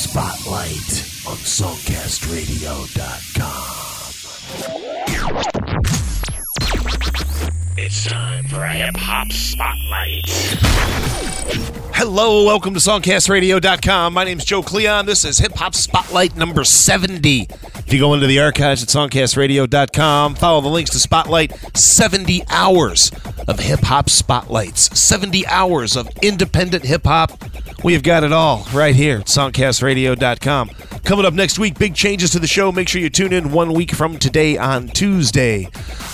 Spotlight on SongcastRadio.com. It's time for a hip hop spotlight. Hello, welcome to SongcastRadio.com. My name's Joe Cleon. This is Hip Hop Spotlight number 70. If you go into the archives at SongcastRadio.com, follow the links to Spotlight 70 hours of hip hop spotlights, 70 hours of independent hip hop. We have got it all right here at SongcastRadio.com. Coming up next week, big changes to the show. Make sure you tune in one week from today on Tuesday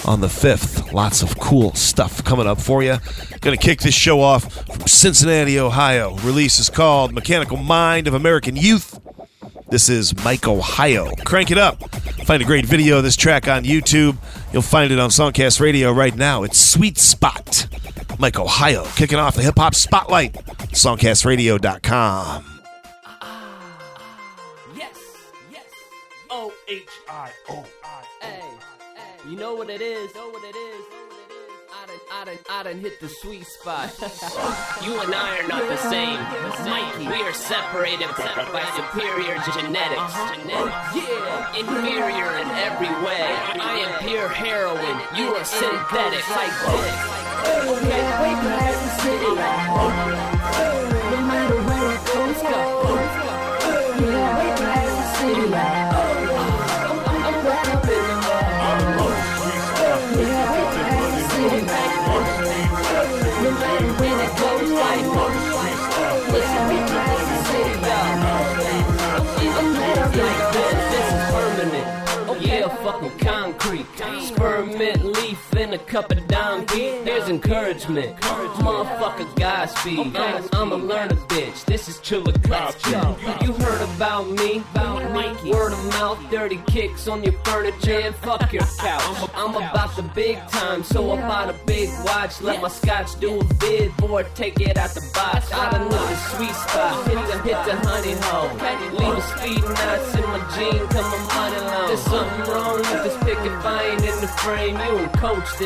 on the 5th. Lots of cool stuff coming up for you. Going to kick this show off from Cincinnati, Ohio. Release is called Mechanical Mind of American Youth. This is Mike Ohio. Crank it up. Find a great video of this track on YouTube. You'll find it on Songcast Radio right now. It's Sweet Spot. Mike Ohio kicking off the hip hop spotlight. Songcastradio.com. Yes, yes. O H I O I. Hey, you know what it is. Know what it is. I done, I done, hit the sweet spot. You and I are not the same. Mikey, we are separated by superior genetics. Yeah, Inferior in every way. I am pure heroin. You are synthetic. like this. This fucking concrete. In a cup of Don P. Here's encouragement. Motherfucker Godspeed. I'ma learn a learner bitch. This is Chillicothe. You heard about me? About Mikey. Word of mouth, dirty kicks on your furniture and fuck your couch. I'm about the big time, so I bought a big watch. Let my scotch do a bid for it, take it out the box. I done know the sweet spot. Hit the, hit the honey hole. Leave a speed knots in my jean, come a money low. There's something wrong with this pick if I ain't in the frame. You and coach this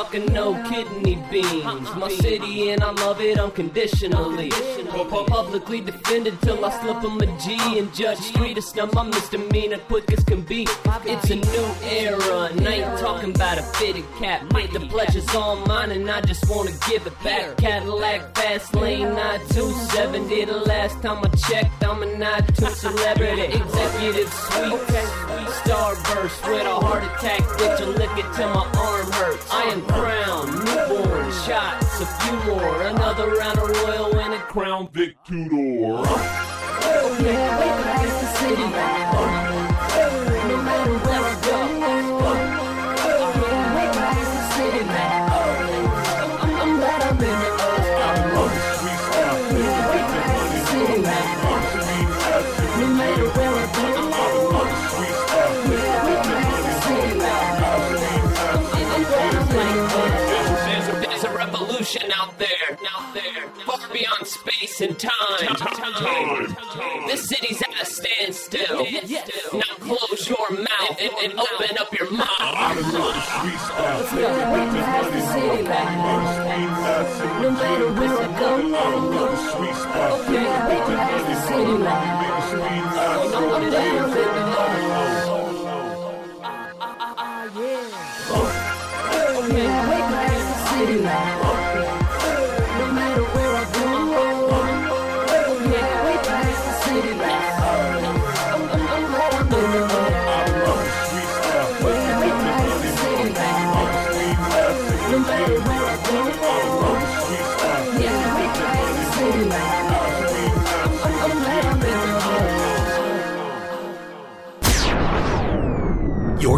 no kidney beans. My city and I love it unconditionally. Publicly defended till I slip 'em a G and Judge Street is now my misdemeanor quick as can be. It's a new era, and I ain't talking about a fitted cap. The pleasure's all mine, and I just wanna give it back. Cadillac fast lane 927. The last time I checked, I'm a 92 celebrity. Executive suite, starburst with a heart attack. Bitch, lick it till my arm hurts. I am crowned, newborn, shots, a few more. Another round of royal and a crown Vic two-door. There's beyond space and time. This city's at a standstill. Now close your mouth and, and open up your mind.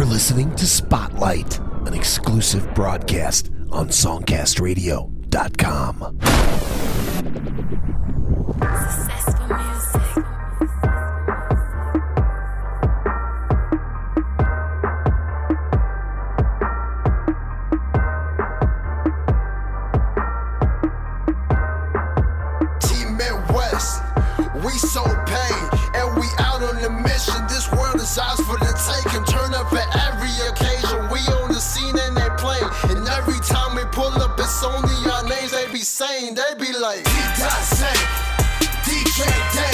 You're listening to Spotlight, an exclusive broadcast on SongcastRadio.com. Successful music. we so names they be like. Dot Saint, DJ Dave,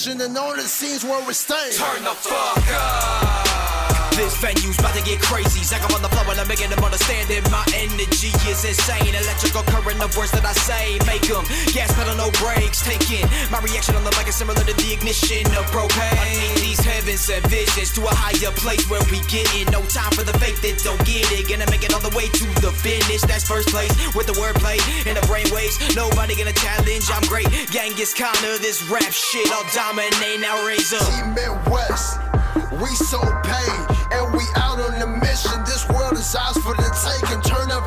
occasion and all the scenes where we're staying. Turn the fuck up. This venue's about to get crazy. Zach up on the floor and I'm making them understand it. My energy is insane. Electrical current, the words that I say make them gas pedal, no brakes. Taking my reaction on the mic is similar to the ignition of propane. Underneath these heavens and visions to a higher place where we get it. No time for the fake that don't get it. Gonna make it all the way to the finish. That's first place with the wordplay and the brainwaves. Nobody gonna challenge. I'm great. Genghis Khan of this rap shit. I'll dominate now. Raise up. Team Midwest. We so paid, and we out on the mission. This world is ours for the taking. Turn up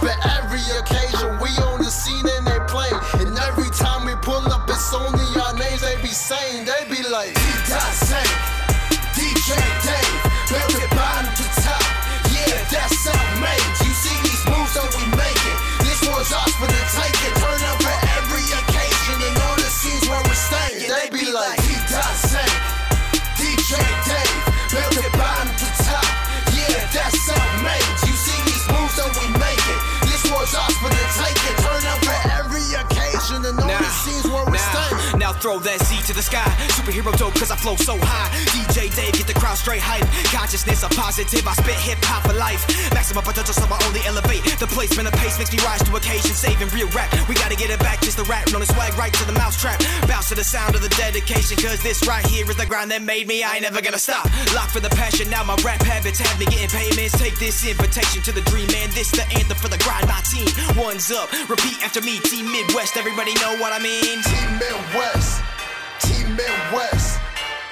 throw that Z to the sky. Superhero dope, cause I flow so high. DJ Dave, get the crowd straight hype. Consciousness, I'm positive. I spit hip hop for life. Maximum potential, so I only elevate. The placement of pace makes me rise to occasion. Saving real rap. We gotta get it back, just the rap. On the swag right to the mousetrap. Bounce to the sound of the dedication. Cause this right here is the grind that made me. I ain't never gonna stop. Lock for the passion. Now my rap habits have me getting payments. Take this invitation to the dream, man. This the anthem for the grind. My team, one's up. Repeat after me, Team Midwest. Everybody know what I mean. Team Midwest, Team Midwest,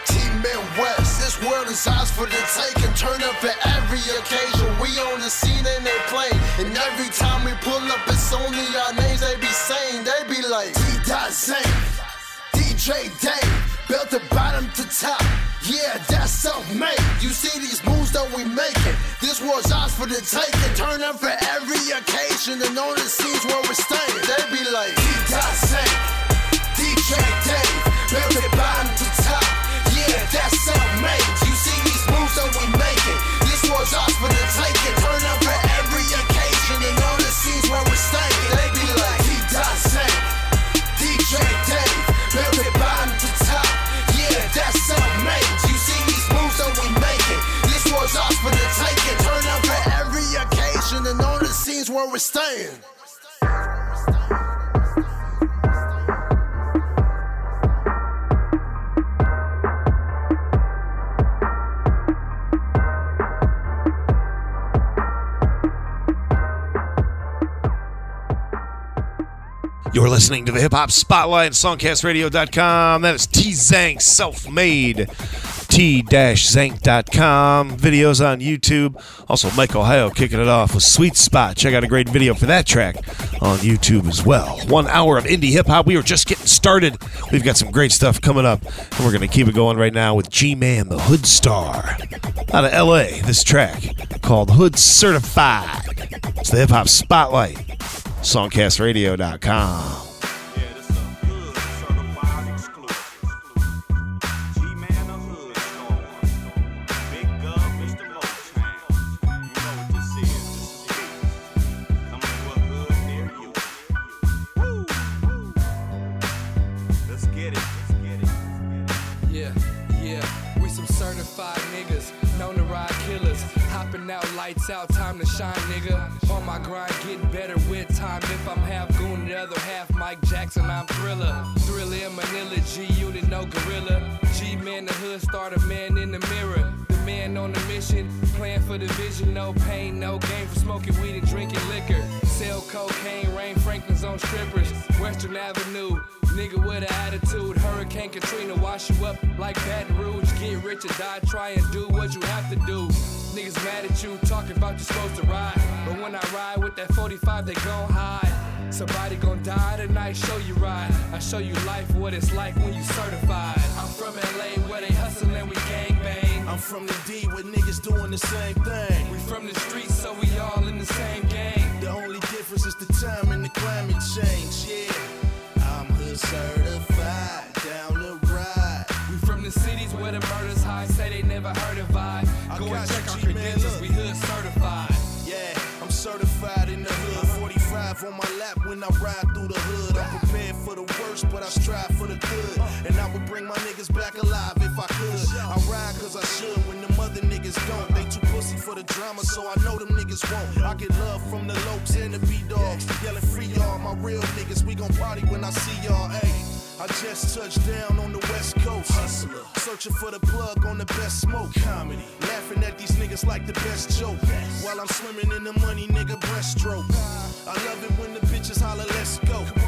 Team Midwest. This world is ours for the taking. Turn up for every occasion. We on the scene and they play. And every time we pull up, it's only our names they be saying. They be like D. Saint, DJ Dave, built the bottom to top. Yeah, that's self-made. You see these moves that we making. This was ours for the taking. Turn up for every occasion and on the scenes where we're staying. They be like D. Dot Saint, DJ built bottom to top. Yeah, that's self-made. You see these moves that we making. This was ours for the taking. Turn up for every occasion and the scenes where we're staying. They be like Saint, DJ Dave, built it bottom to top. Yeah, that's. You see these moves that we making. This was ours for the taking. Turn up for every occasion and on the scenes where we're staying. You're listening to the Hip Hop Spotlight on SongcastRadio.com. That is T Zank Self Made. T-Zank.com. Videos on YouTube. Also, Mike Ohio kicking it off with Sweet Spot. Check out a great video for that track on YouTube as well. One hour of indie hip hop. We are just getting started. We've got some great stuff coming up, and we're going to keep it going right now with G Man, the Hood Star. Out of LA, this track called Hood Certified. It's the Hip Hop Spotlight. SongcastRadio.com. cocaine, rain Franklin's on strippers. Western Avenue, nigga with an attitude. Hurricane Katrina wash you up like Baton Rouge. Get rich or die, try and do what you have to do. Niggas mad at you, talking about you're supposed to ride. But when I ride with that 45, they gon' hide. Somebody gon' die tonight, show you ride. I show you life, what it's like when you certified. I'm from LA where they hustle and we gang bang. I'm from the D where niggas doing the same thing. We from the streets, so we all in the same gang. The only difference is the time and the climate change, yeah. I'm hood certified, down the ride. We from the cities where the murders high, say they never heard of I. Go and check you, our credentials, we hood certified. Yeah, I'm certified in the hood. 45 on my lap when I ride the drama, so I know them niggas won't. I get love from the lokes and the B-dogs. Yelling free y'all, my real niggas. We gon' party when I see y'all, ayy. I just touched down on the west coast. Hustler. Searching for the plug on the best smoke. Comedy. Laughing at these niggas like the best joke. While I'm swimming in the money, nigga breaststroke. I love it when the bitches holler, let's go.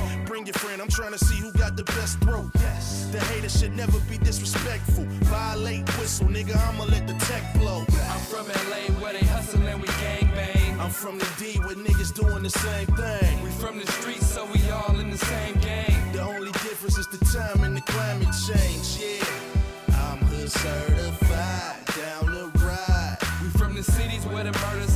Bring your friend, I'm trying to see who got the best throat. The hater should never be disrespectful. Violate whistle, nigga, I'ma let the tech blow. I'm from LA where they hustle and we gang bang. I'm from the D where niggas doing the same thing. We from the streets, so we all in the same gang. The only difference is the time and the climate change, yeah. I'm hood certified, down the ride. We from the cities where the murders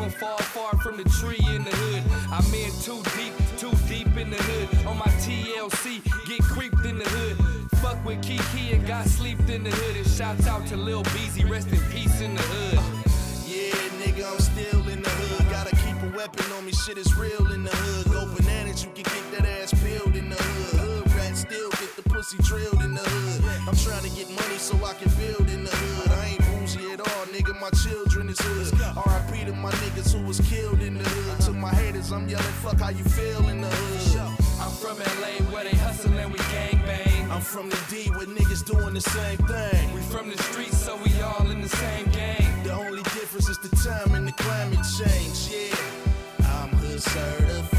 don't fall far from the tree in the hood. I'm in too deep, too deep in the hood. On my TLC, get creeped in the hood. Fuck with Kiki and got sleeped in the hood. And shouts out to Lil Beezy, rest in peace in the hood. Yeah, nigga, I'm still in the hood. Gotta keep a weapon on me, shit is real in the hood. Go bananas, you can get that ass peeled in the hood. Hood rat still get the pussy drilled in the hood. I'm trying to get money so I can build in the hood. I ain't bougie at all, nigga, my hood. To my niggas who was killed in the hood. To my haters, I'm yelling, fuck how you feel in the hood. I'm from LA where they hustle and we gang bang. I'm from the D where niggas doing the same thing. We from the streets, so we all in the same gang. The only difference is the time and the climate change, yeah. I'm hood certified,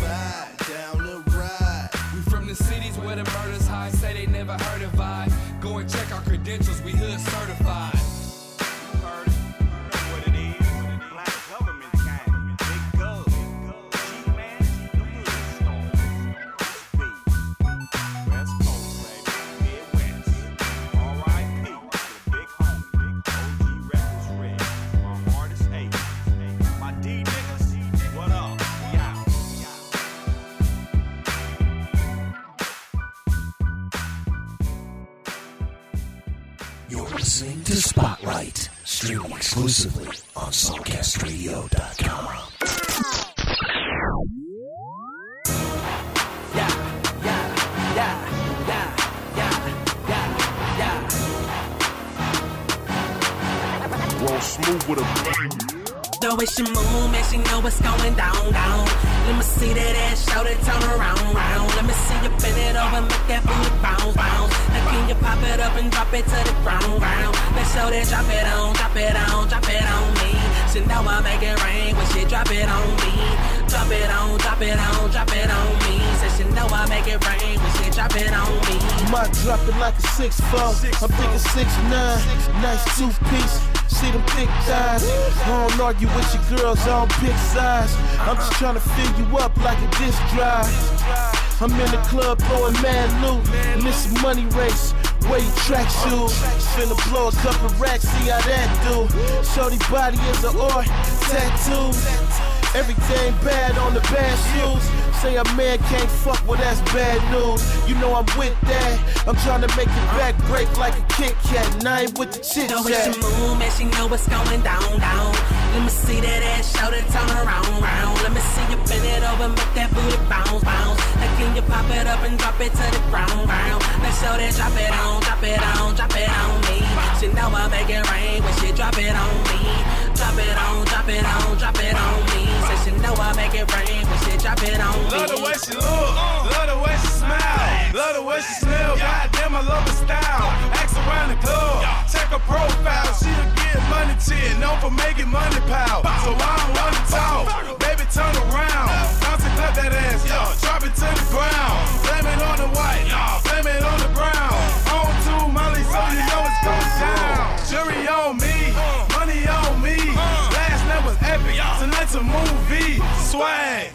she know what's going down, down. Let me see that ass, shout it, turn around, round. Let me see you bend it over, make that booty bounce, bounce. Now can you pop it up and drop it to the ground, ground? Let's show that, drop it on, drop it on, drop it on me. She know I make it rain when she drop it on me. Drop it on, drop it on, drop it on me. Said she know I make it rain when she drop it on me. My drop it like a six four. I'm thinking six nine. Nice two piece. See them thick thighs. I don't argue with your girls, I don't pick size. I'm just trying to fill you up like a disc drive. I'm in the club blowing mad loot. And a money race. Wear your track shoes. Finna blow a couple racks, see how that do. Shorty body is an art. Tattoos. Everything bad on the bad shoes. Say a man can't fuck, well that's bad news. You know I'm with that. I'm trying to make your back break like a Kit Kat, and I ain't with the chit The way she chat. move, man, she know what's going down, down. Let me see that ass, shout it, turn around, round. Let me see you bend it over, make that booty bounce, bounce. Now can you pop it up and drop it to the ground, ground? Let's show that, drop it on, drop it on, drop it on me. She know I make it rain when she drop it on me. Drop it on, drop it on, drop it on me. Says she know I make it rain, but she drop it on me. Love the way she look, love the way she smile, love the way she smell. Goddamn, I love her style. Ask around the club, check her profile. She'll get money chick, known for making money pal. So I don't wanna talk, baby turn around. Bounce and clap that ass, yo, drop it to the ground. Blame it on the white, blame it on the brown. On to Molly, so you know it's going down. Jury on me swag.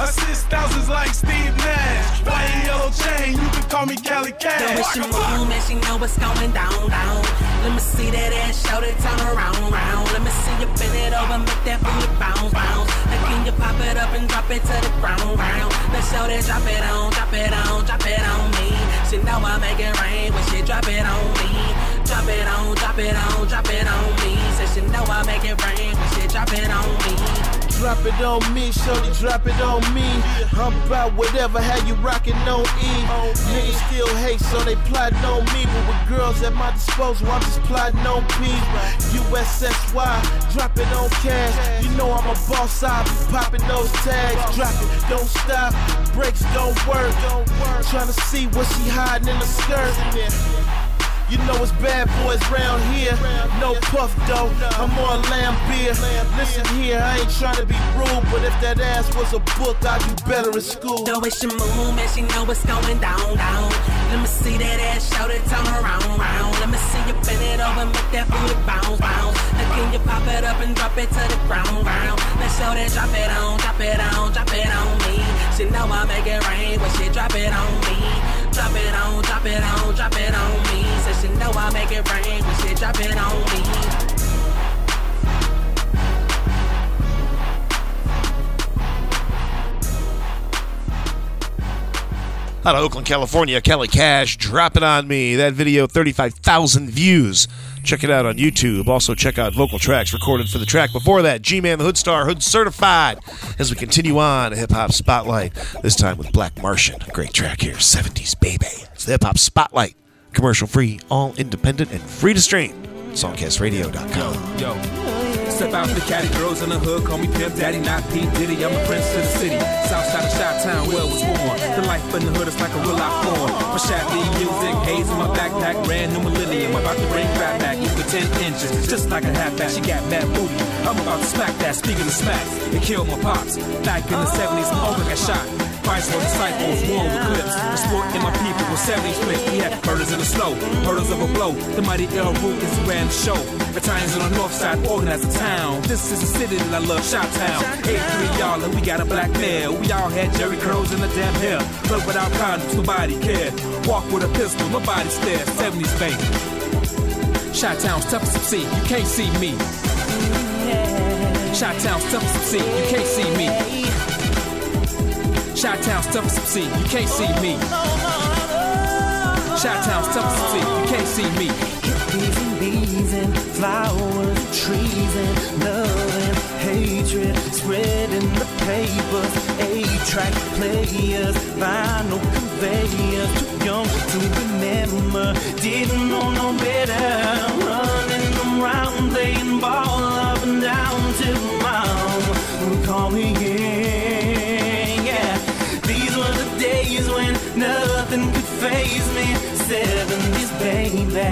Assist thousands like Steve Nash. White and yellow chain, you can call me Kali Kash. it's your move, man, she know what's going down, down. Let me see that ass, show it, turn around, round. Let me see you bend it over, make that booty bounce, bounce. Now can you pop it up and drop it to the ground, round? Let's show that, drop it on, drop it on, drop it on me. She know I make it rain when she drop it on me. Drop it on, drop it on, drop it on me. Say she know I make it rain she drop it on me. Drop it on me, shorty, drop it on me. I'm about whatever, how you rockin' on E. Niggas still hate, so they plotting on me. But with girls at my disposal, I'm just plotting on P. USSY, drop it on cash. You know I'm a boss, I be popping those tags. Drop it, don't stop, brakes don't work. Tryna see what she hiding in the skirt. You know it's bad boys round here. No puff though. I'm on lamb beer. Listen here, I ain't trying to be rude, but if that ass was a book, I'd do better in school. The way she move, man, she know what's going down, down. Let me see that ass, shout it, turn around, round. Let me see you bend it over, make that booty bounce, bounce. Now can you pop it up and drop it to the ground, round? Let's show that, drop it on, drop it on, drop it on me. She know I make it rain when she drop it on me. Drop it on, drop it on, drop it on me. She know I make it rain when she drop it on me. Out of Oakland, California, Kali Kash, Drop It On Me. That video, 35,000 views. Check it out on YouTube. Also, check out vocal tracks recorded for the track before that. G Man, the Hood Star, Hood Certified. As we continue on, Hip Hop Spotlight, this time with Black Martian. Great track here, 70s Baby. It's the Hip Hop Spotlight. Commercial free, all independent, and free to stream. Songcastradio.com. Yo, step out the caddy, girls in the hood, call me Pimp Daddy, not P. Diddy. I'm a prince of the city. Southside of Shot Town, where I was born. The life in the hood is like a real life form. My Shaq music, haze in my backpack, brand new millennium. I'm about to bring rap back, equal 10 inches, just like a halfback. She got mad booty. I'm about to smack that, speaking of smacks, it killed my pops. Back in the 70s, my uncle got shot. Christ for disciples, war with clips. The sport in my people with 70s flips. We had murders in the snow, murders of a blow. The mighty El Rukns ran the show. Italians on the north side organized the town. This is the city that I love, Shot Town. 83 y'all, and we got a black male. We all had Jerry curls in the damn hair. But without condoms, nobody cared. Walk with a pistol, nobody stared. 70s baby. Shot Town's toughest to see, you can't see me. Shot Town's toughest to see, you can't see me. Shot Town's toughest to see, you can't see me. Shot Town's toughest to see, you can't see me. Hippies and bees and flowers trees and love and hatred spreading the papers. A-track players, vinyl conveyors, too young to remember, didn't know no better. Running around playing ball up and down till mom call me in. Were the days when nothing could phase me. 70s, baby.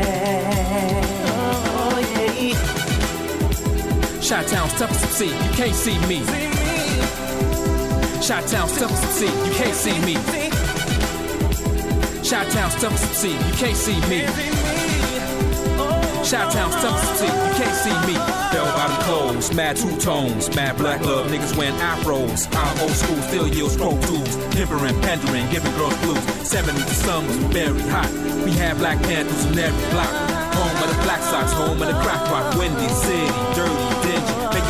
Oh, yeah. Shot Town's toughest to see, you can't see me. Shot Town's toughest to see, you can't see me. Shot Town's toughest to see, you can't see me. Shot Town's toughest to see, you can't see me. Bell bottom clothes, mad two tones, mad black love, niggas wearing afros. I'm old school, still yield scroll tools, pimpering, pandering, giving girls blues. 70s, the was very hot. We had Black Panthers in every block. Home of the Black Sox, home of the crack rock, windy, city, dirty,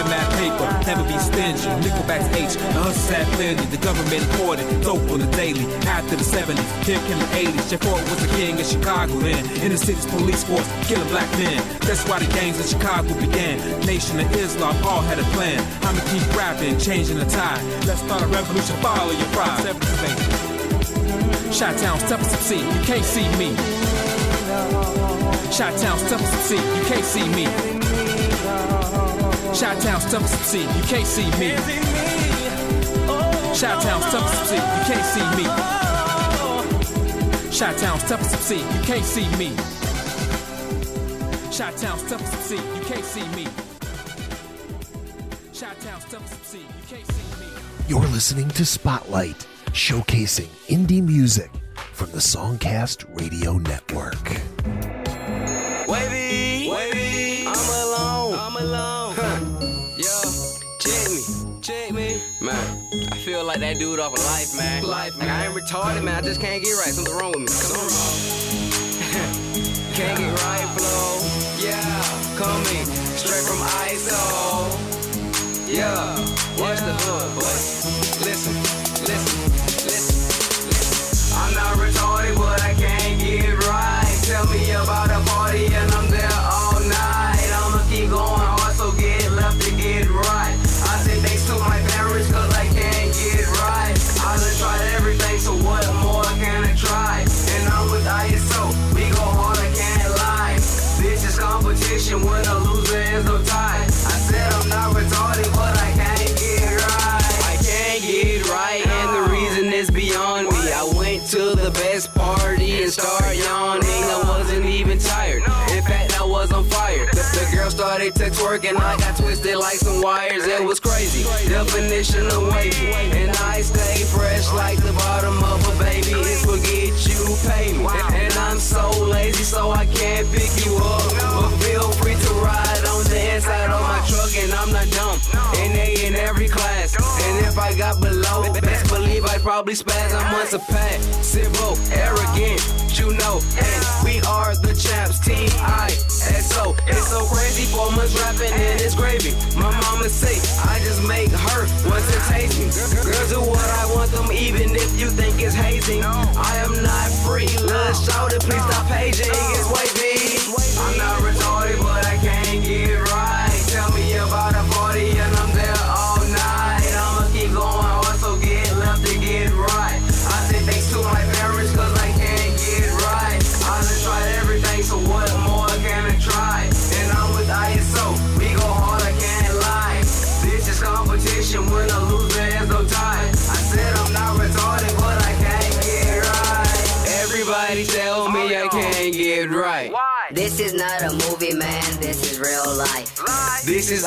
mad paper, never be stingy. Nickelback's H, the hustlers had plenty. The government imported dope on the daily. After the 70s, here came the 80s. Jeff Fort was the king of Chicago then. In the city's police force, killing black men. That's why the gangs in Chicago began. Nation of Islam all had a plan. I'ma keep rapping, changing the tide. Let's start a revolution, follow your pride. 70s, baby. Shot Town's toughest to see, you can't see me. Shot Town's toughest to see, you can't see me. Shot Town's toughest to see, you can't see me. Shot Town's toughest to see, you can't see me. Shot Town's toughest to see, you can't see me. Shot Town's toughest to see, you can't see me. Shot Town's toughest to see, you can't see me. You're listening to Spotlight, showcasing indie music from the Songcast Radio Network. Wavy, that dude off of life, man. Life, man. I ain't retarded, man. I just can't get right. Something wrong with me. Something wrong. can't get right, flow. Yeah, coming straight from ISO. Yeah, watch the hood, boy. Listen, listen. To twerk and I got twisted like some wires. It was crazy. Definition of wavy. And I stay fresh like the bottom of a baby. It's forget you pay me. And I'm so lazy, so I can't pick you up. But feel free to ride on the inside of my truck, and I'm not dumb. And they in every class. And if I got below, best believe I'd probably spaz. I'm pat, civil, arrogant, you know. And we are the champs, T I S rapping and it's gravy. My mama say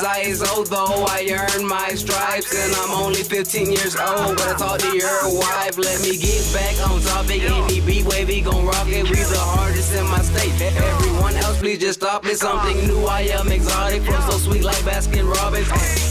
This is ISO I earned my stripes and I'm only 15 years old. But I talk to your wife, let me get back on topic. Any beat wavy gon' rock it, we the hardest in my state. Everyone else, please just stop it. Something new, I am exotic, from so sweet like Baskin Robbins.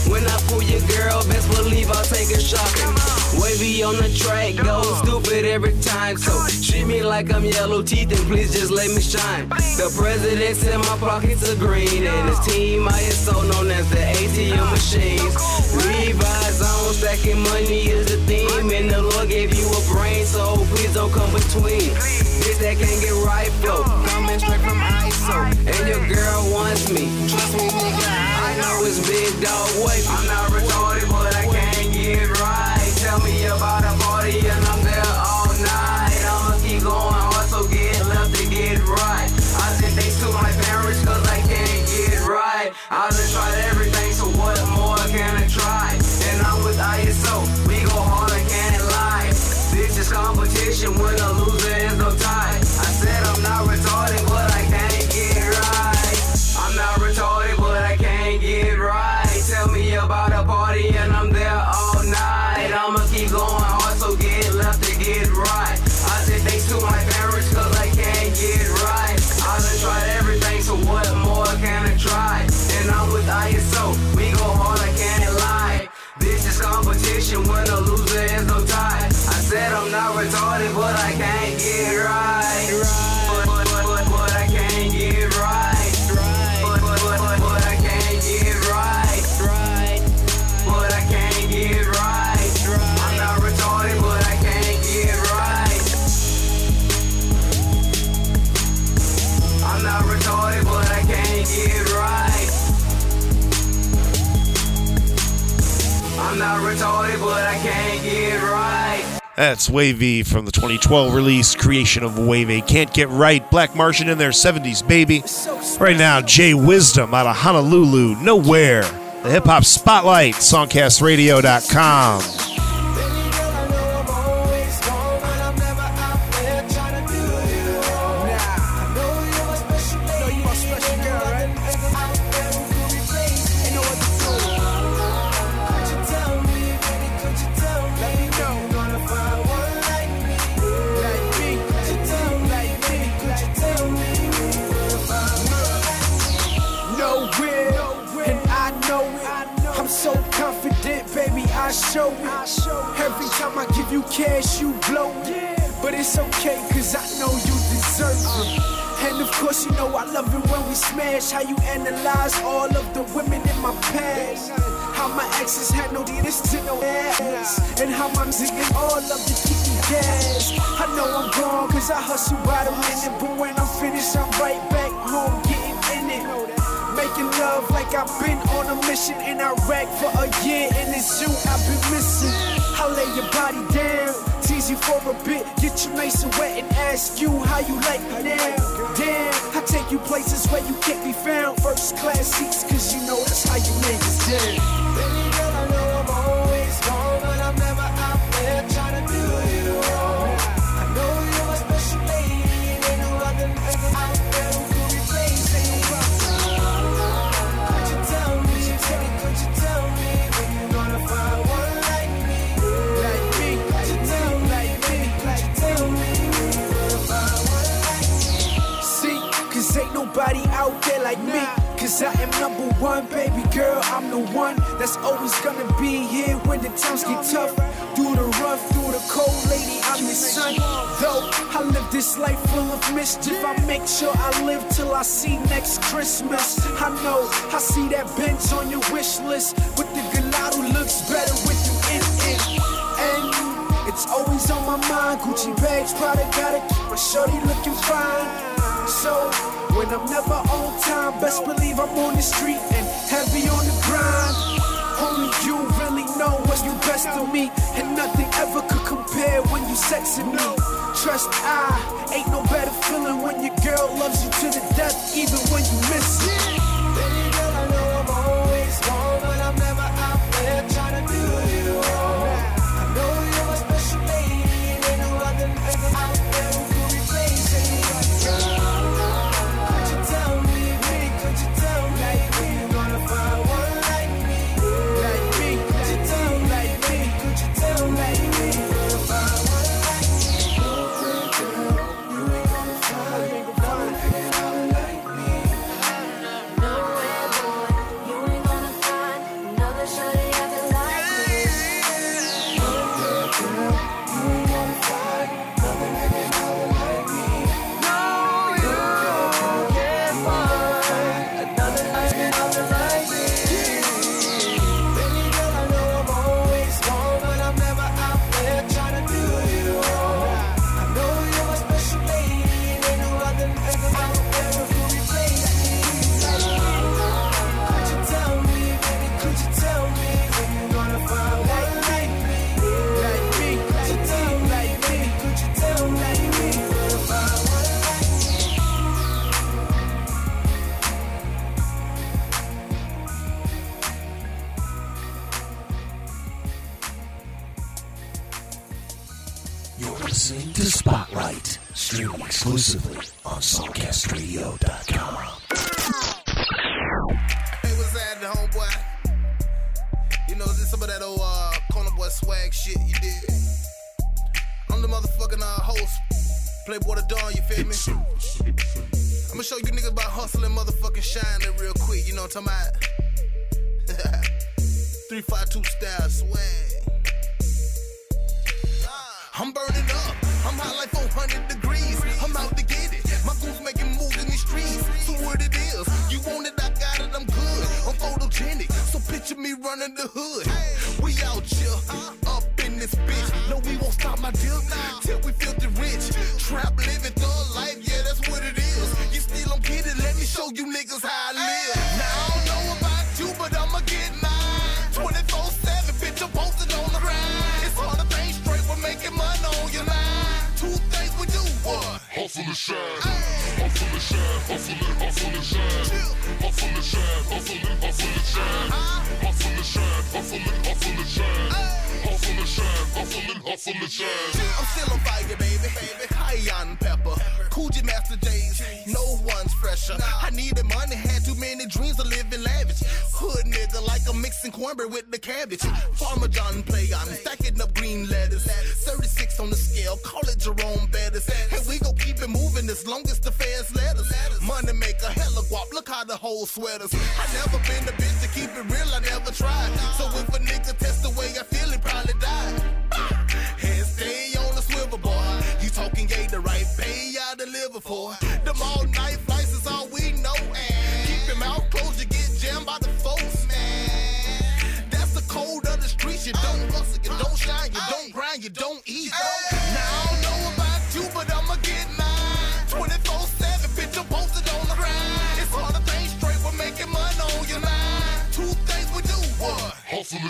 When I pull your girl, best believe I'll take her shopping. Wavy on the track, go stupid every time. So treat me like I'm yellow teeth and please just let me shine. The president's in my pockets are green and his team ISO known as the ATM machines. Levi's on stacking money is the theme and the Lord gave you a brain, so please don't come between. This that can't get right flow, coming straight from ISO, and your girl wants me. Trust me, nigga, I know it's big dog wavy. I'm not retarded, but I can't get right. Me about a party and I'm there all night. I'ma keep going so get left to get right. I said thanks to my parents, cause I can't get right. I done tried everything, so what more can I try? And I'm with ISO, we go hard, I can't lie. This is competition when a That's Wavy from the 2012 release, Creation of Wavy. Can't get right. Black Martian in their 70s, baby. Right now, Jwizdom out of Honolulu, Nowhere. The Hip Hop Spotlight, songcastradio.com. you blow. But it's okay, cause I know you deserve it. And of course, you know I love it when we smash. How you analyze all of the women in my past. How my exes had no this to no ass. And how I'm singing all of the kiki gas. I know I'm wrong, cause I hustle by the minute. But when I'm finished, I'm right back home getting in it. Making love like I've been on a mission in Iraq for a year, and it's you I've been missing. I lay your body down, you for a bit, get your and wet, and ask you how you like me now. Damn, I take you places where you can't be found. First class seats, cause you know that's how you make it down. Like me. Cause I am number one, baby girl, I'm the one that's always gonna be here when the times get tough. Through the rough, through the cold, lady, I'm your son. Though I live this life full of mischief, I make sure I live till I see next Christmas. I know I see that bench on your wish list, but the gelato looks better with you in it. And it's always on my mind. Gucci bags, Prada, gotta keep my shorty looking fine. So when I'm never on time, best believe I'm on the street and heavy on the grind. Only you really know what's the best of me, and nothing ever could compare when you sexing me. Trust I ain't no better feeling when your girl loves you 352 style swag. Ah, I'm burning up. I'm hot like 400 degrees. I'm out to get it. My goons making moves in these streets. So what it is? You want it? I got it. I'm good. I'm photogenic. So picture me running the hood. We out here, up in this bitch. No, we won't stop my dip till we filthy rich. Trap living thug life. Yeah, that's what it is. You still don't get it? Let me show you niggas how I live. Hustle and shine. Hustle and shine. Hustle and hustle and shine. Hustle and shine. Hustle and hustle and shine. Hustle and shine. Hustle and hustle and shine. Hustle and shine. Hustle and hustle and shine. I'm still on fire, baby. baby. Cayenne pepper. Coogi Master J's. No one's fresher. I needed money. Had too many dreams of living lavish. Hood nigga like I'm mixing cornbread with the cabbage. Farmer John play. I'm stacking up green lettuce. 36 on the scale. Call it Jerome whole sweaters. I never been a bitch to keep it real, I never tried. So if a nigga test the way I feel, he probably die. Head stay on the swivel, boy. You talking gay the right pay I deliver for. Them all night flights is all we know, and keep your mouth closed, you get jammed by the folks, man. That's the code of the streets. You don't hustle, you don't shine, you don't grind, you don't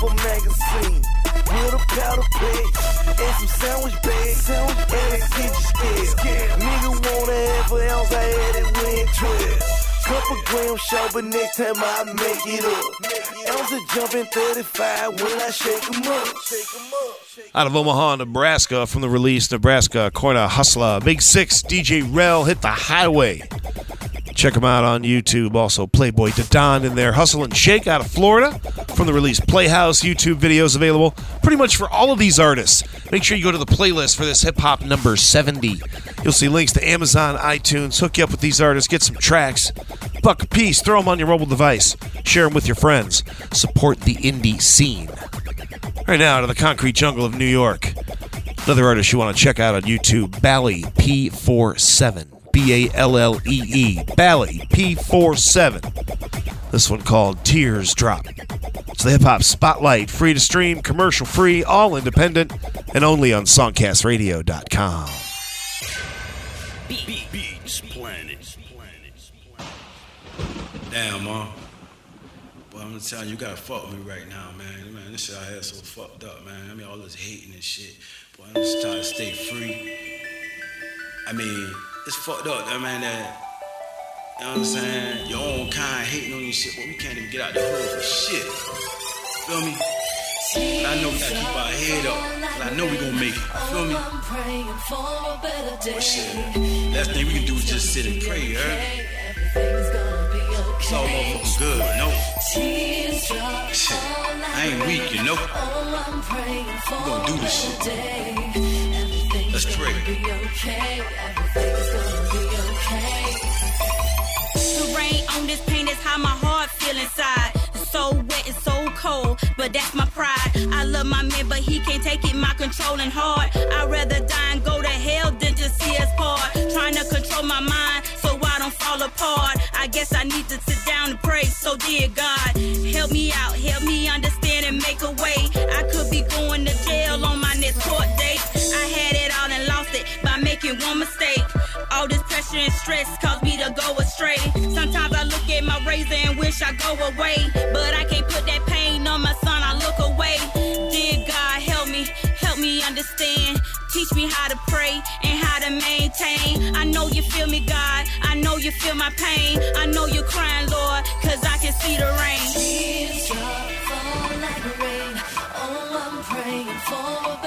magazine with a powder and some sandwich bags. Sandwich bags, get you scared. scared. Nigga wanna an ounce, I had it when 12. Couple grams show, but next time I make it up. Ounce of jumping 35 when I shake them up. Out of Omaha, Nebraska, from the release Nebraska Corner Hustler, Big Six, DJ Rell hit the highway. Check them out on YouTube. Also, Playboy Da Don in there. Hustle and Shake out of Florida from the release Playhouse. YouTube videos available pretty much for all of these artists. Make sure you go to the playlist for this hip hop number 70. You'll see links to Amazon, iTunes. Hook you up with these artists. Get some tracks. Buck a piece. Throw them on your mobile device. Share them with your friends. Support the indie scene. Right now, out of the concrete jungle of New York. Another artist you want to check out on YouTube, Ballee P47. B A L L E E. Ballee P47. This one called Tears Drop. It's the Hip Hop Spotlight, free to stream, commercial free, all independent, and only on SongcastRadio.com. Beats Planet. Damn, ma. Boy, I'm gonna tell you, you gotta fuck with me right now, man. Man, this shit out here so fucked up, man. I mean, all this hating and shit. Boy, I'm just trying to stay free. I mean, it's fucked up, that man. That you know what I'm saying? Your own kind hating on you shit, but we can't even get out the hood for shit. Feel me? I know we gotta keep our head up. But I know we gonna make it. Feel me? But shit, last thing we can do is just sit and pray, heard? It's all motherfucking good, no? Shit, I ain't weak, you know? We gonna do this shit. Let's pray. The rain on this paint is how my heart feel inside. It's so wet and so cold, but that's my pride. I love my man, but he can't take it, my controlling heart. I'd rather die and go to hell than just see us part. Trying to control my mind so I don't fall apart. I guess I need to sit down and pray. So dear God, help me out, help me understand and make a way. I could be going to making one mistake. All this pressure and stress caused me to go astray. Sometimes I look at my razor and wish I go away. But I can't put that pain on my son, I look away. Dear God, help me, help me understand. Teach me how to pray and how to maintain. I know you feel me, God. I know you feel my pain. I know you're crying, Lord, cause I can see the rain. Tears drop, fall like rain. Oh, I'm praying for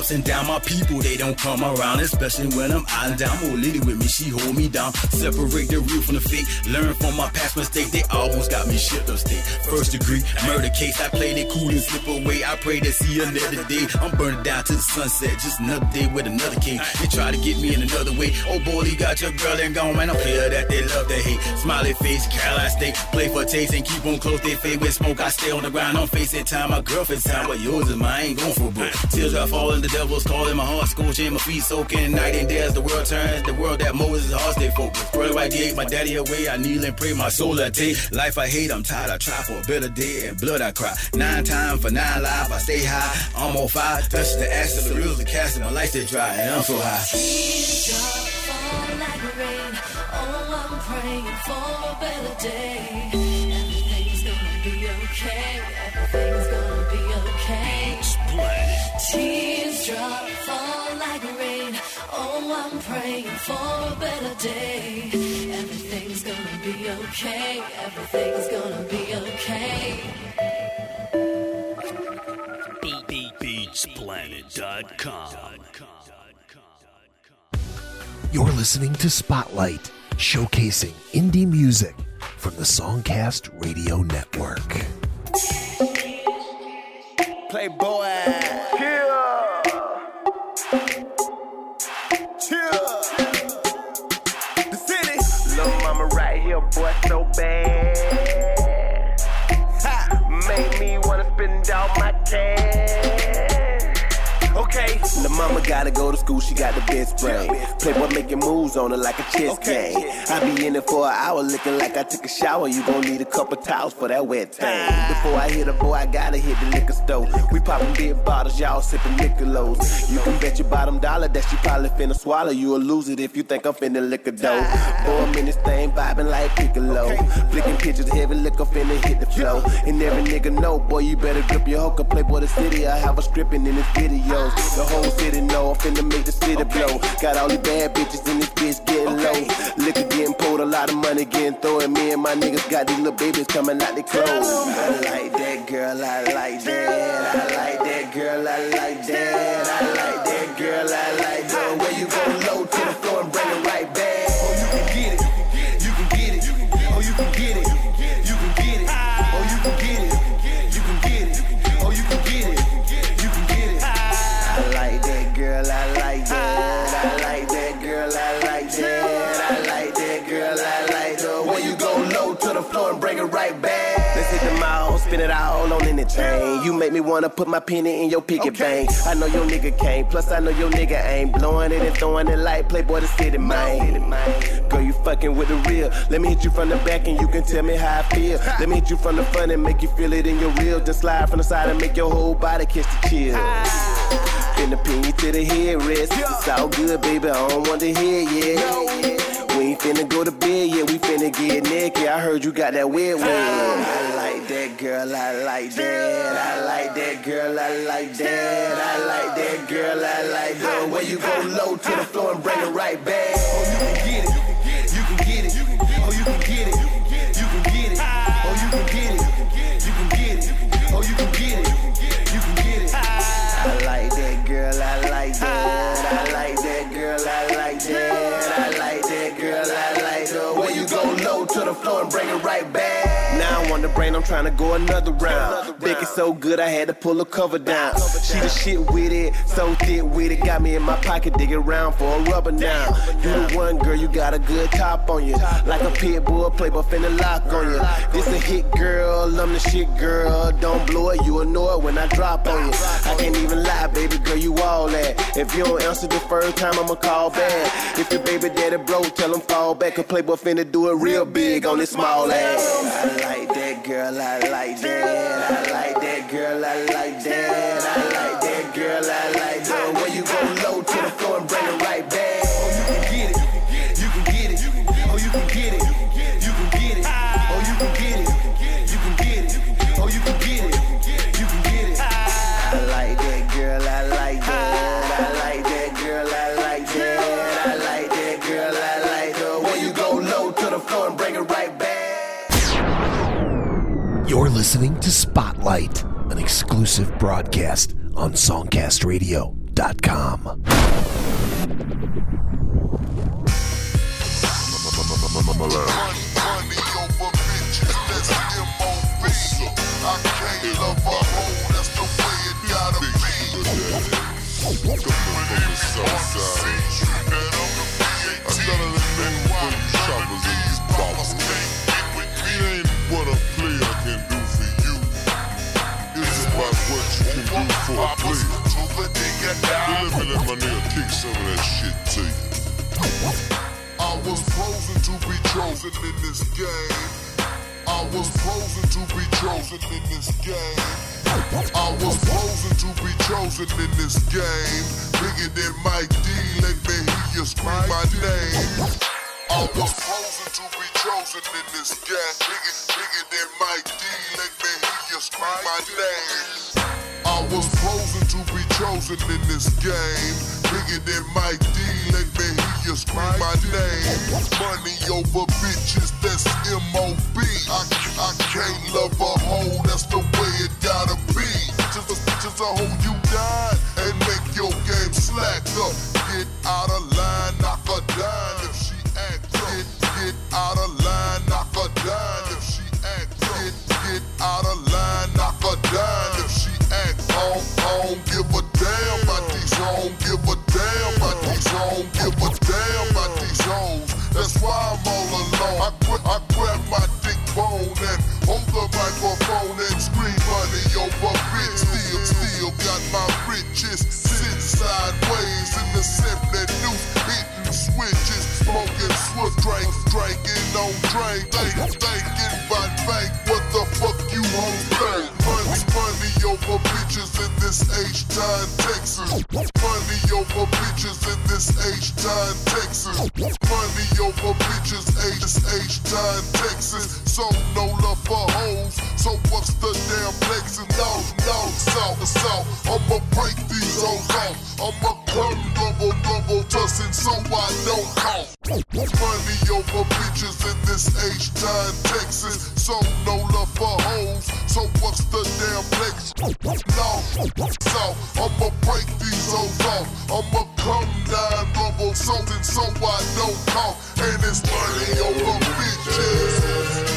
ups and down. My people, they don't come around, especially when I'm out and down. More lady with me, she hold me down. Separate the real from the fake. Learn from my past mistakes. They almost got me shipped upstate. First degree murder case. I played it cool and slip away. I pray to see another day. I'm burning down to the sunset. Just another day with another king. They try to get me in another way. Oh boy, you got your girl and gone, man. I'm clear that they love to hate. Smiley face, Caroline State. Play for taste and keep on close. They fade with smoke. I stay on the ground. I'm facing time. My girlfriend's time, but yours is mine. I ain't going for broke. Tears are falling, devil's calling. My heart scorching, my feet soaking. Night and day as the world turns. The world that Moses' heart stay focused. Brother, I gave my daddy away. I kneel and pray. My soul I take. Life I hate, I'm tired. I try for a better day and blood I cry. Nine times for nine lives. I stay high. I'm on fire. Touch the ash of the reels of casting. My life stay dry and I'm so high. Tears drop, fall like rain. Oh, I'm praying for a better day. Everything's gonna be okay. Everything's gonna be okay. Tears drop, fall like rain. Oh, I'm praying for a better day. Everything's gonna be okay. Everything's gonna be okay. BeatsPlanet.com. You're listening to Spotlight, showcasing indie music from the Songcast Radio Network. Playboy. Yeah. Yeah. The city. Little mama right here, boy, so bad. Ha. Made me wanna spend all my cash. Okay. The mama gotta go to school, she got the best brain. Playboy making moves on her like a chess game. I be in it for an hour looking like I took a shower. You gon' need a couple towels for that wet thing. Ah. Before I hit a boy, I gotta hit the liquor store. We popping big bottles, y'all sipping Michelados. You can bet your bottom dollar that she probably finna swallow. You'll lose it if you think I'm finna liquor dough. Ah. Boy, I'm in this thing vibing like Piccolo. Flicking pictures, heavy liquor finna hit the flow. And every nigga know, boy, you better grip your hook. Playboy the city, I have a stripping in his videos. The whole city know I'm finna make the city blow. Got all these bad bitches in this bitch getting low. Liquor getting pulled, a lot of money getting thrown. Me and my niggas got these little babies coming out the clothes. I like that girl, I like that. I like that girl, I like that. I like that girl, I like all on. You make me wanna put my penny in your picket bank. I know your nigga can't, plus I know your nigga ain't blowing it and throwing it like Playboy the city, man. Girl, you fucking with the real. Let me hit you from the back and you can tell me how I feel. Let me hit you from the front and make you feel it in your real. Then slide from the side and make your whole body catch the chill. Finna pin you to the head rest. It's all good, baby. I don't want to hear yet. Finna go to bed yet. We finna get naked. I heard you got that weird one. I like that girl. I like that. I like that girl. I like that. I like that girl. I like that. When you go low to the floor and bring it right back. Oh, you can get it. You can get it. Oh, you can get it. You can get it. Oh, you can get it. You can get it. Oh, you can get it. You can get it. I like that girl. I like that. I the floor and bring it right back. Now I'm on the brain, I'm trying to go another round. It's so good, I had to pull a cover down. She the shit with it, so thick with it. Got me in my pocket, digging around for a rubber now. You the one girl, you got a good top on you. Like a pit bull, playboy finna lock on you. This a hit girl, I'm the shit girl. Don't blow it, you annoy it when I drop on you. I can't even lie, baby girl, you all that. If you don't answer the first time, I'ma call back. If your baby daddy broke, tell him fall back. Cause playboy finna do it real big on this small ass. I like that girl, I like that. I like that girl, I like that. I like that girl, I like that. When you go low to the floor and bring it right back. Listening to Spotlight, an exclusive broadcast on SongcastRadio.com. I was frozen to be chosen in this game. I was frozen to be chosen in this game. I was frozen to be chosen in this game. Bigger than Mike D, let me hear you scream my name. I was frozen to be chosen in this game. Bigger, bigger than Mike D, let me hear you scream my name. Was frozen to be chosen in this game. Bigger than Mike D, let me hear you scream my name. Money over bitches, that's M.O.B. I, I can't love a hoe, that's the way it gotta be. Bitches, bitches, I hold you down and make your game slack up. Get out of line, knock her down on think, thinking about bank. What the fuck you on think? Money, money over bitches in this H-Town, Texas. Money over bitches in this H-Town, Texas. Money over bitches, H H-Town, Texas. So no love for hoes. So what's the damn flexing? No, no, so, so I'ma break these hoes off. I'ma come double, double tussing so I don't cough. Money over bitches in this H-Town, Texas. So no love for hoes. So what's the damn flex? No, so I'ma break these hoes off. I'ma come down double something so I don't cough. And it's money over bitches.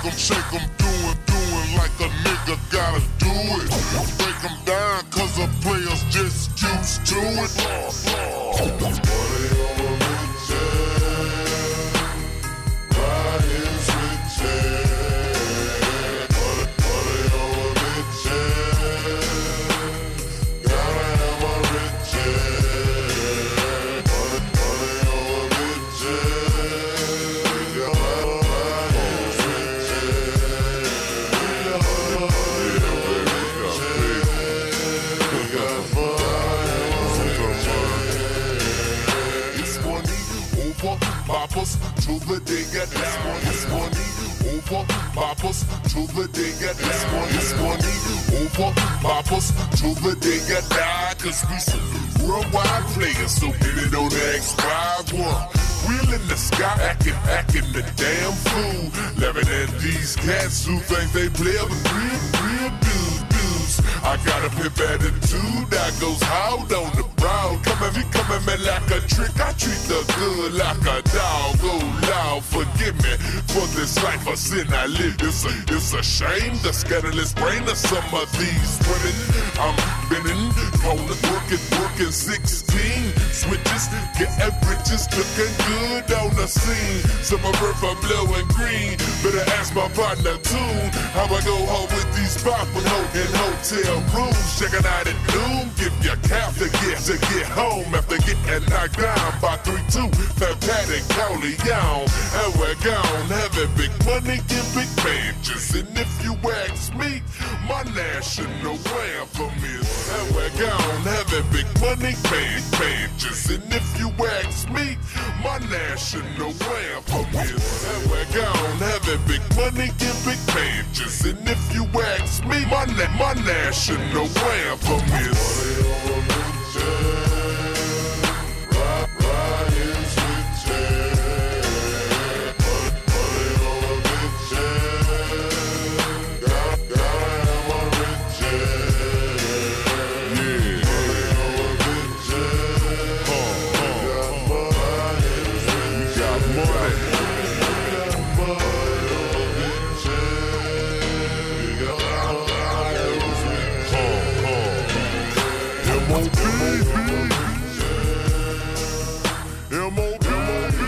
Shake 'em, shake 'em, doing, doing like a nigga gotta do it. Break 'em down cause the players just used to it. Over poppers till the day get this money. It's money over poppers till the day get die. Cause we some worldwide players, so get it on the X51. Wheel in the sky, acting, acting the damn fool. Laughing at these cats who think they play the real, real dudes, dudes. I got a pimp attitude that goes hard on the brown. Come at me, come at me like a trick. I treat the good like a dog. Oh, Lord, forgive me for this life of sin I live. It's a, it's a shame, the scandalous brain of some of these women. I'm bending, calling, working, working 16 switches, getting riches, looking good on the scene. Some of earth are blue and green. Better ask my partner tune. How I go home with these ho- in hotel rooms, checking out at noon. Give your cap to get to get home after getting knocked down by three two. Fantastic, Cowley on, and we're gone. Having big money, get big mansions, and if you ask me, my national anthem is, and we're gone. Having big money, man, mansions, and if you ask me, my national anthem is, and we're gone. Having big money, get big mansions, and if you ask me, my na- my national anthem is.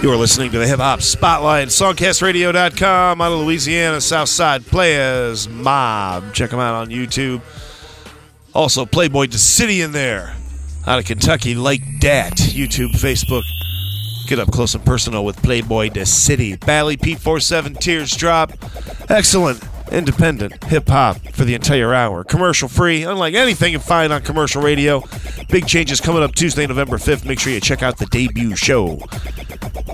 You are listening to the Hip Hop Spotlight, songcastradio.com out of Louisiana, Southside Playaz Mob. Check them out on YouTube. Also, PlayBoi Da City in there. Out of Kentucky, like that. YouTube, Facebook. Get up close and personal with PlayBoi Da City. Ballee P47 Tears Drop. Excellent independent hip hop for the entire hour. Commercial free, unlike anything you find on commercial radio. Big changes coming up Tuesday, November 5th. Make sure you check out the debut show.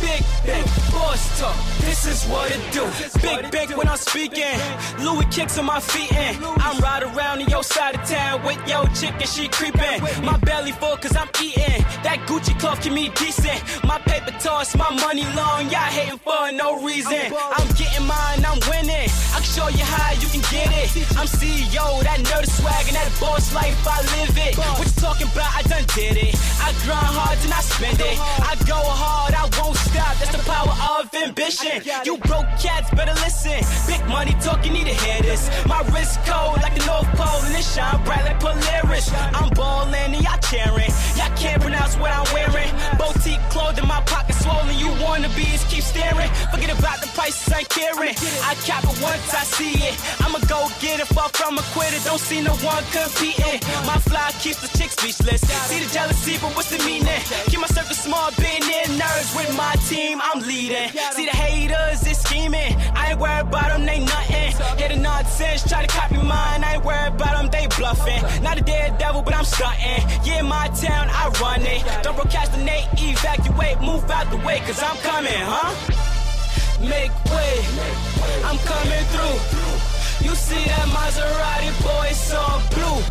Big, big, talk, this is what it do. Big bank when I'm speaking. Louis kicks on my feet and I'm right around in your side of town with your chick and she creeping. My belly full cause I'm eating. That Gucci cloth keep me decent. My paper toss, my money long. Y'all hating for no reason. I'm getting mine, I'm winning. I can show you how you can get it. I'm CEO, that nerd swag and that boss life, I live it. What you talking about? I done did it. I grind hard, and I spend it. I go hard, I won't stop. That's the power of ambition. You broke cats, better listen. Big money talk, you need to hear this. My wrist cold like the North Pole, and it shine bright like Polaris. I'm ballin' and y'all cheering. Y'all can't pronounce what I'm wearing. Boutique clothing, my pocket swollen. You wannabes keep staring. Forget about the prices, I ain't caring. I cap it once I see it. I'ma go get it, far from a quitter. Don't see no one competing. My fly keeps the chicks speechless. See the jealousy, but what's the meaning? Keep my circle small, being in nerves with my team. I'm leading. See the haters is scheming. I ain't worried about them, they nothing. Hear the nonsense, try to copy mine. I ain't worried about them, they bluffing. Not a dead devil, but I'm stunting. Yeah, my town, I run it. Don't procrastinate, evacuate, move out the way, cause I'm coming, huh? Make way, I'm coming through. You see that Maserati, boy, it's all blue.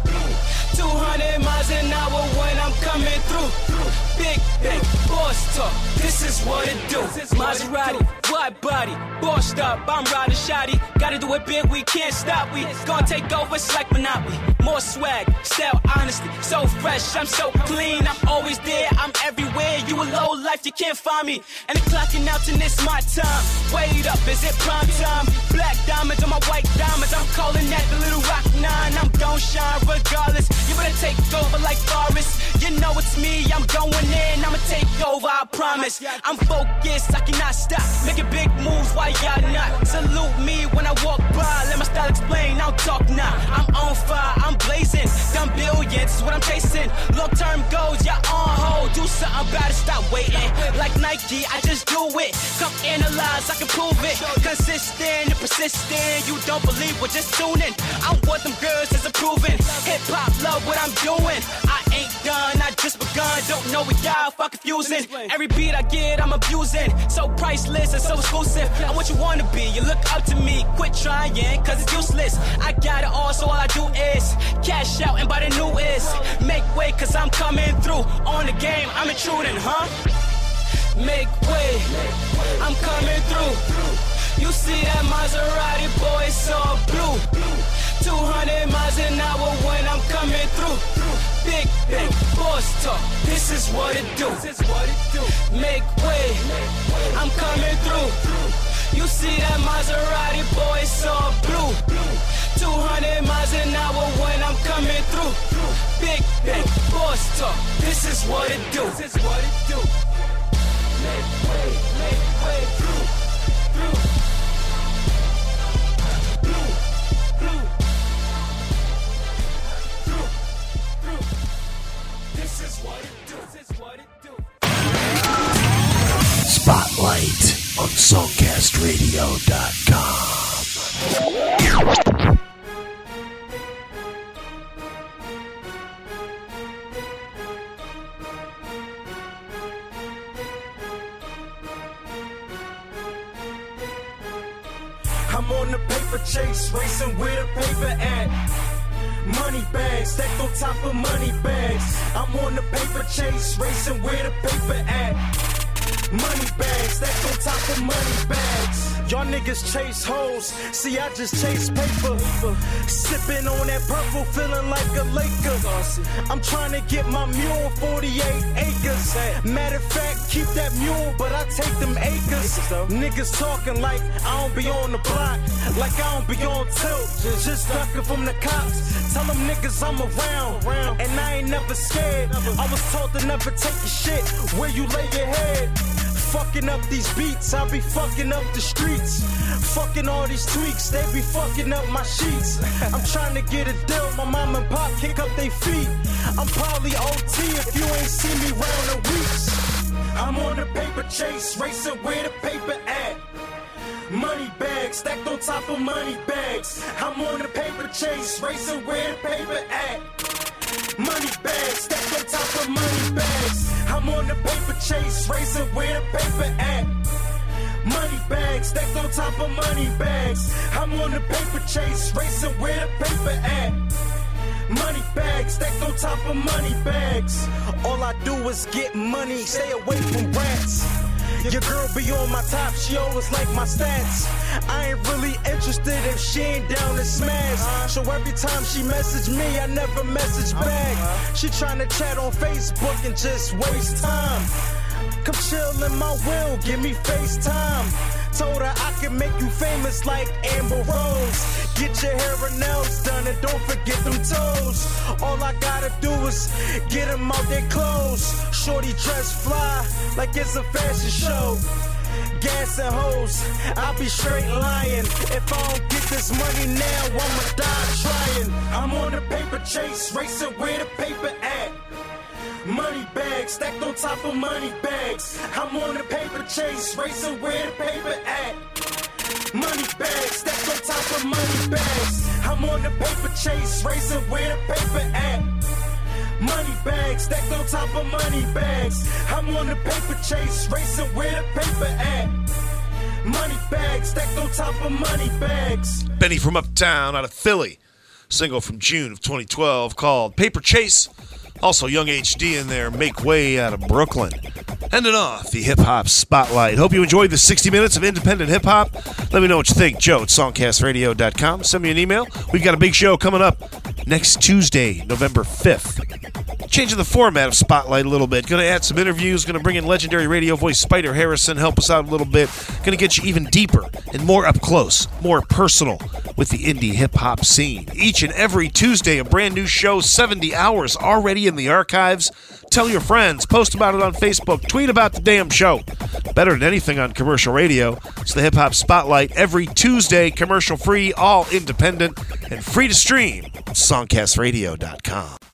200 miles an hour when I'm coming through. Big, big boss talk, this is what it do. Maserati, wide body, bossed up, I'm riding shoddy. Gotta do it big, we can't stop. We gonna take over, it's like Monopoly. More swag, style, honesty, so fresh, I'm so clean. I'm always there, life, you can't find me. And the clocking out to this my time. Wait up, is it prime time? Black diamonds on my white diamonds, I'm calling that the little rock nine. I'm gon' shine regardless. You better take over like Forrest. You know it's me, I'm going in, I'ma take over, I promise. I'm focused, I cannot stop. Making big moves, why y'all not? Salute me when I walk by, let my style explain, I'll talk now. I'm on fire, I'm blazing. Done billions, is what I'm chasing. Long term goals, y'all on hold. Do something about it, stop waiting. Like Nike, I just do it. Come analyze, I can prove it. Consistent and persistent, you don't believe, well just tune in. I'm what them girls is approving. Hip hop, love what I'm doing. I ain't done, I just begun. Don't know what y'all fuck confusing. Every beat I get, I'm abusing. So priceless and so exclusive. I'm what you wanna be. You look up to me, quit trying, cause it's useless. I got it all, so all I do is cash out and buy the newest. Make way, cause I'm coming through. On the game, I'm intruding, huh? Make way, I'm coming through. You see that Maserati, boy, it's all blue. 200 miles an hour when I'm coming through. Big, big boss talk, this is what it do. Make way, I'm coming through. You see that Maserati, boy, it's all blue. 200 miles an hour when I'm coming through. Big, big boss talk, this is what it do. Spotlight on SongcastRadio.com. chase, racing with a paper at. Money bags, stacked on top of money bags. I'm on the paper chase, racing with a paper at. Money bags, stacked on top of money bags. Y'all niggas chase hoes, see I just chase paper. Sipping on that purple, feeling like a Laker. I'm trying to get my mule 48 acres. Matter of fact, keep that mule, but I take them acres. Niggas talking like I don't be on the block, like I don't be on tilt. Just ducking from the cops. Tell them niggas I'm around, and I ain't never scared. I was told to never take your shit where you lay your head. Fucking up these beats, I be fucking up the streets. Fucking all these tweaks, they be fucking up my sheets. I'm trying to get a deal, my mom and pop kick up they feet. I'm probably OT if you ain't seen me round the weeks. I'm on the paper chase, racing where the paper at. Money bags stacked on top of money bags. I'm on the paper chase, racing where the paper at. Money bags stacked on top of money bags. I'm on the paper chase, racing where the paper at. Money bags stacked on top of money bags. I'm on the paper chase, racing where the paper at. Money bags stacked on top of money bags. All I do is get money, stay away from rats. Your girl be on my top, she always like my stats. I ain't really interested if she ain't down to smash. So every time she message me, I never message back. She tryna chat on Facebook and just waste time. Come chill in my will, give me FaceTime. Told her I can make you famous like Amber Rose. Get your hair and nails done and don't forget them toes. All I gotta do is get them out their clothes. Shorty dress fly like it's a fashion show. Gas and hoes, I'll be straight lying. If I don't get this money now, I'ma die trying. I'm on a paper chase, racing where the paper at. Money bags stacked on top of money bags. I'm on a paper chase, racing where the paper at. Money bags stacked on top of money bags. I'm on the paper chase, racing where the paper at. Money bags stacked on top of money bags. I'm on the paper chase, racing where the paper at. Money bags stacked on top of money bags. Benny from Uptown out of Philly. Single from June of 2012 called Paper Chase. Also, Young HD in there, Make Way out of Brooklyn. Ending off the hip hop spotlight. Hope you enjoyed the 60 minutes of independent hip hop. Let me know what you think. Joe at songcastradio.com. Send me an email. We've got a big show coming up next Tuesday, November 5th. Changing the format of Spotlight a little bit. Going to add some interviews. Going to bring in legendary radio voice Spider Harrison, help us out a little bit. Going to get you even deeper and more up close, more personal with the indie hip hop scene. Each and every Tuesday, a brand new show, 70 hours already in the archives. Tell your friends, post about it on Facebook, tweet about the damn show. Better than anything on commercial radio. It's the Hip Hop Spotlight every Tuesday, commercial free, all independent, and free to stream on songcastradio.com.